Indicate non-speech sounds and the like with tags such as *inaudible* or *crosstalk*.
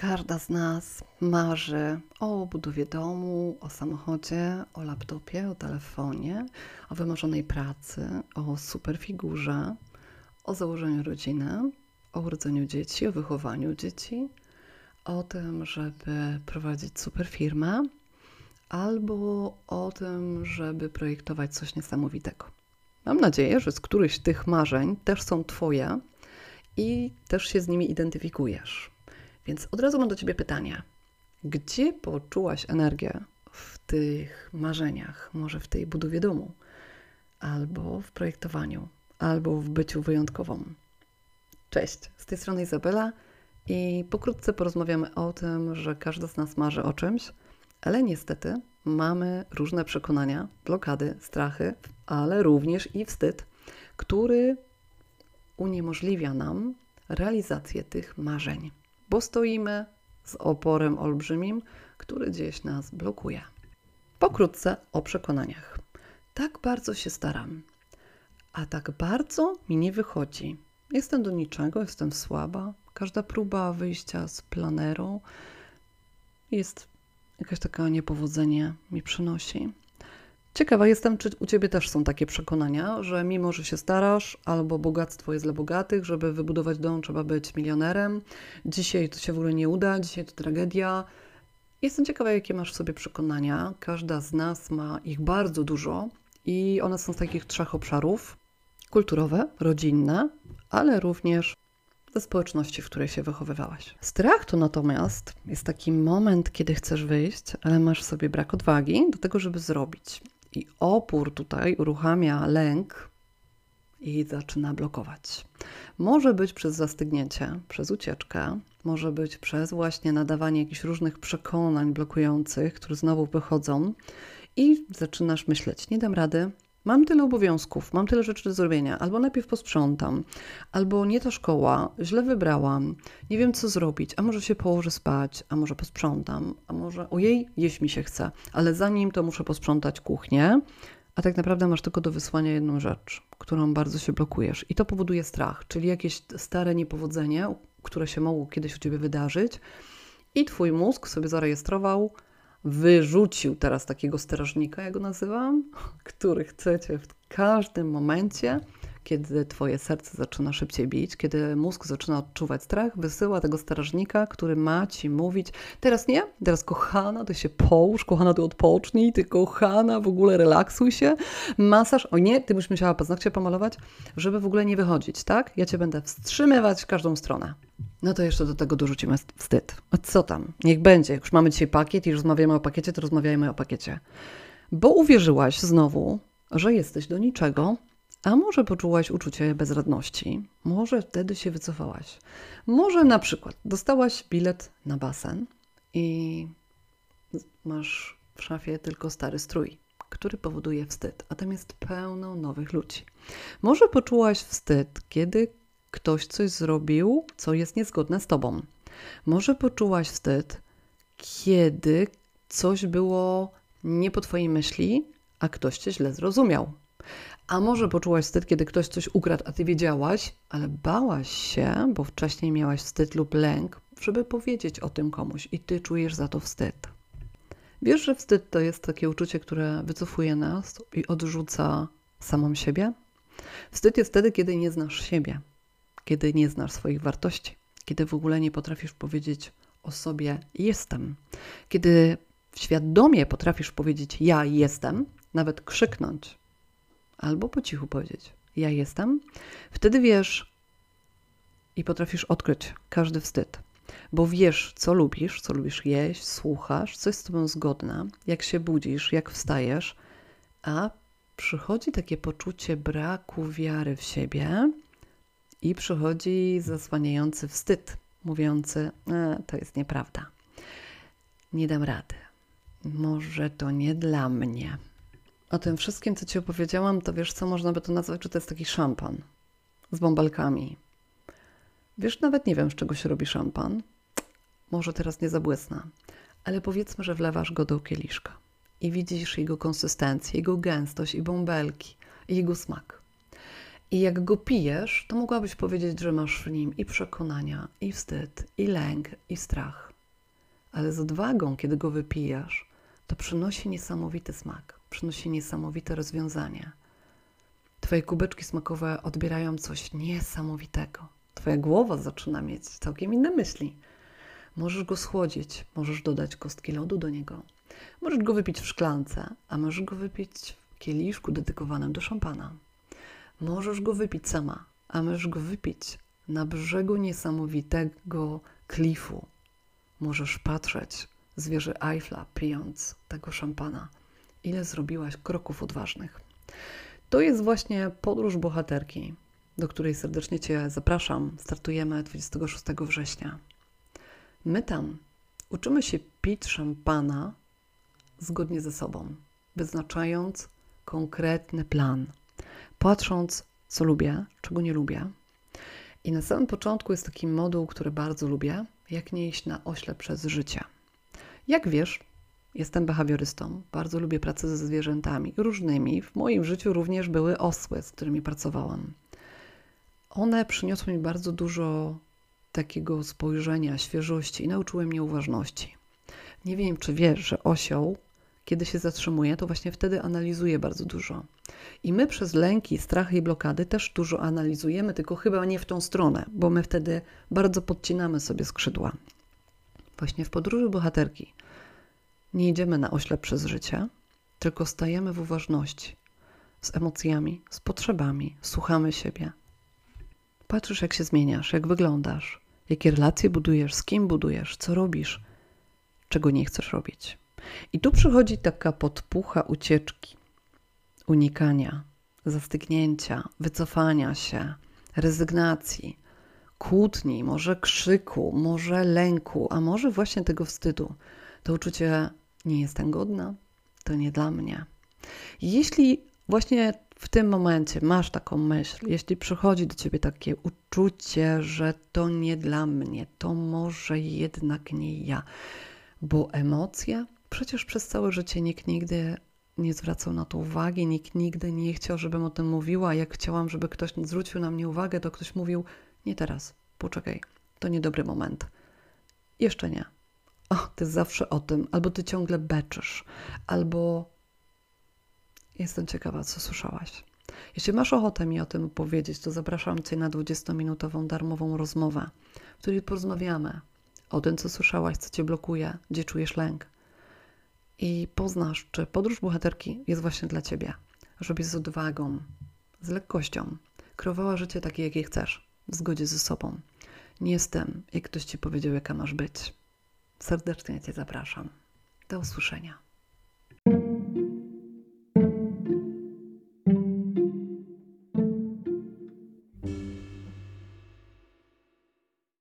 Każda z nas marzy o budowie domu, o samochodzie, o laptopie, o telefonie, o wymarzonej pracy, o superfigurze, o założeniu rodziny, o urodzeniu dzieci, o wychowaniu dzieci, o tym, żeby prowadzić superfirmę, albo o tym, żeby projektować coś niesamowitego. Mam nadzieję, że z którychś tych marzeń też są Twoje i też się z nimi identyfikujesz. Więc od razu mam do Ciebie pytanie. Gdzie poczułaś energię w tych marzeniach? Może w tej budowie domu, albo w projektowaniu, albo w byciu wyjątkową? Cześć, z tej strony Izabela i pokrótce porozmawiamy o tym, że każdy z nas marzy o czymś, ale niestety mamy różne przekonania, blokady, strachy, ale również i wstyd, który uniemożliwia nam realizację tych marzeń bo stoimy z oporem olbrzymim, który gdzieś nas blokuje. Pokrótce o przekonaniach. Tak bardzo się staram, a tak bardzo mi nie wychodzi. Jestem do niczego, jestem słaba. Każda próba wyjścia z planeru jest jakaś taka niepowodzenie mi przynosi. Ciekawa jestem, czy u Ciebie też są takie przekonania, że mimo, że się starasz, albo bogactwo jest dla bogatych, żeby wybudować dom, trzeba być milionerem. Dzisiaj to się w ogóle nie uda, dzisiaj to tragedia. Jestem ciekawa, jakie masz w sobie przekonania. Każda z nas ma ich bardzo dużo i one są z takich trzech obszarów: kulturowe, rodzinne, ale również ze społeczności, w której się wychowywałaś. Strach to natomiast jest taki moment, kiedy chcesz wyjść, ale masz w sobie brak odwagi do tego, żeby zrobić. I opór tutaj uruchamia lęk i zaczyna blokować. Może być przez zastygnięcie, przez ucieczkę, może być przez właśnie nadawanie jakichś różnych przekonań blokujących, które znowu wychodzą i zaczynasz myśleć: Nie dam rady, mam tyle obowiązków, mam tyle rzeczy do zrobienia, albo najpierw posprzątam, albo nie ta szkoła, źle wybrałam, nie wiem co zrobić, a może się położę spać, a może posprzątam, a może ojej, jeść mi się chce, ale zanim to muszę posprzątać kuchnię, a tak naprawdę masz tylko do wysłania jedną rzecz, którą bardzo się blokujesz. I to powoduje strach, czyli jakieś stare niepowodzenie, które się mogło kiedyś u Ciebie wydarzyć i Twój mózg sobie zarejestrował, wyrzucił teraz takiego strażnika, jak go nazywam, *laughs* który chcecie w każdym momencie, kiedy twoje serce zaczyna szybciej bić, kiedy mózg zaczyna odczuwać strach, wysyła tego strażnika, który ma ci mówić, teraz nie, teraz kochana, ty się połóż, kochana, ty odpocznij, ty kochana, w ogóle relaksuj się, masaż, o nie, ty byś musiała paznokcie pomalować, żeby w ogóle nie wychodzić, tak? Ja cię będę wstrzymywać w każdą stronę. No to jeszcze do tego dorzucimy wstyd. Co tam? Niech będzie. Już mamy dzisiaj pakiet i rozmawiamy o pakiecie, to rozmawiajmy o pakiecie. Bo uwierzyłaś znowu, że jesteś do niczego, a może poczułaś uczucie bezradności, może wtedy się wycofałaś. Może na przykład dostałaś bilet na basen i masz w szafie tylko stary strój, który powoduje wstyd, a tam jest pełno nowych ludzi. Może poczułaś wstyd, kiedy ktoś coś zrobił, co jest niezgodne z tobą. Może poczułaś wstyd, kiedy coś było nie po twojej myśli, a ktoś cię źle zrozumiał. A może poczułaś wstyd, kiedy ktoś coś ukradł, a ty wiedziałaś, ale bałaś się, bo wcześniej miałaś wstyd lub lęk, żeby powiedzieć o tym komuś i ty czujesz za to wstyd. Wiesz, że wstyd to jest takie uczucie, które wycofuje nas i odrzuca samą siebie? Wstyd jest wtedy, kiedy nie znasz siebie, kiedy nie znasz swoich wartości, kiedy w ogóle nie potrafisz powiedzieć o sobie jestem, kiedy świadomie potrafisz powiedzieć ja jestem, nawet krzyknąć albo po cichu powiedzieć ja jestem, wtedy wiesz i potrafisz odkryć każdy wstyd. Bo wiesz, co lubisz, co lubisz jeść, słuchasz, co jest z tobą zgodne, jak się budzisz, jak wstajesz, a przychodzi takie poczucie braku wiary w siebie, i przychodzi zasłaniający wstyd, mówiący: e, To jest nieprawda. Nie dam rady. Może to nie dla mnie. O tym wszystkim, co ci opowiedziałam, to wiesz, co można by to nazwać, że to jest taki szampan z bąbelkami. Wiesz, nawet nie wiem, z czego się robi szampan. Może teraz nie zabłysnę, ale powiedzmy, że wlewasz go do kieliszka i widzisz jego konsystencję, jego gęstość i bąbelki, i jego smak. I jak go pijesz, to mogłabyś powiedzieć, że masz w nim i przekonania, i wstyd, i lęk, i strach. ale z odwagą, kiedy go wypijasz, to przynosi niesamowity smak, przynosi niesamowite rozwiązanie. Twoje kubeczki smakowe odbierają coś niesamowitego. Twoja głowa zaczyna mieć całkiem inne myśli. Możesz go schłodzić, możesz dodać kostki lodu do niego. Możesz go wypić w szklance, a możesz go wypić w kieliszku dedykowanym do szampana. Możesz go wypić sama, a możesz go wypić na brzegu niesamowitego klifu. Możesz patrzeć z wieży Eiffla, pijąc tego szampana. Ile zrobiłaś kroków odważnych. To jest właśnie podróż bohaterki, do której serdecznie Cię zapraszam. Startujemy 26 września. My tam uczymy się pić szampana zgodnie ze sobą, wyznaczając konkretny plan, patrząc, co lubię, czego nie lubię. I na samym początku jest taki moduł, który bardzo lubię, jak nie iść na ośle przez życie. Jak wiesz, jestem behawiorystą, bardzo lubię pracę ze zwierzętami różnymi. W moim życiu również były osły, z którymi pracowałam. One przyniosły mi bardzo dużo takiego spojrzenia, świeżości i nauczyły mnie uważności. Nie wiem, czy wiesz, że osioł, kiedy się zatrzymuje, to właśnie wtedy analizuje bardzo dużo. I my przez lęki, strachy i blokady też dużo analizujemy, tylko chyba nie w tą stronę, bo my wtedy bardzo podcinamy sobie skrzydła. Właśnie w podróży bohaterki nie idziemy na oślep przez życie, tylko stajemy w uważności z emocjami, z potrzebami, słuchamy siebie. Patrzysz, jak się zmieniasz, jak wyglądasz, jakie relacje budujesz, z kim budujesz, co robisz, czego nie chcesz robić. I tu przychodzi taka podpucha ucieczki, unikania, zastygnięcia, wycofania się, rezygnacji, kłótni, może krzyku, może lęku, a może właśnie tego wstydu. To uczucie nie jestem godna, to nie dla mnie. Jeśli właśnie w tym momencie masz taką myśl, jeśli przychodzi do ciebie takie uczucie, że to nie dla mnie, to może jednak nie ja, bo emocje, przecież przez całe życie nikt nigdy nie zwracał na to uwagi, nikt nigdy nie chciał, żebym o tym mówiła. Jak chciałam, żeby ktoś zwrócił na mnie uwagę, to ktoś mówił: Nie teraz, poczekaj, to niedobry moment. Jeszcze nie. O, ty zawsze o tym, albo ty ciągle beczysz, albo Jestem ciekawa, co słyszałaś. Jeśli masz ochotę mi o tym opowiedzieć, to zapraszam Cię na 20-minutową darmową rozmowę, w której porozmawiamy o tym, co słyszałaś, co Cię blokuje, gdzie czujesz lęk. I poznasz, czy podróż bohaterki jest właśnie dla Ciebie, żebyś z odwagą, z lekkością kreowała życie takie, jakie chcesz, w zgodzie ze sobą. Nie tym, jak ktoś Ci powiedział, jaka masz być. Serdecznie Cię zapraszam. Do usłyszenia.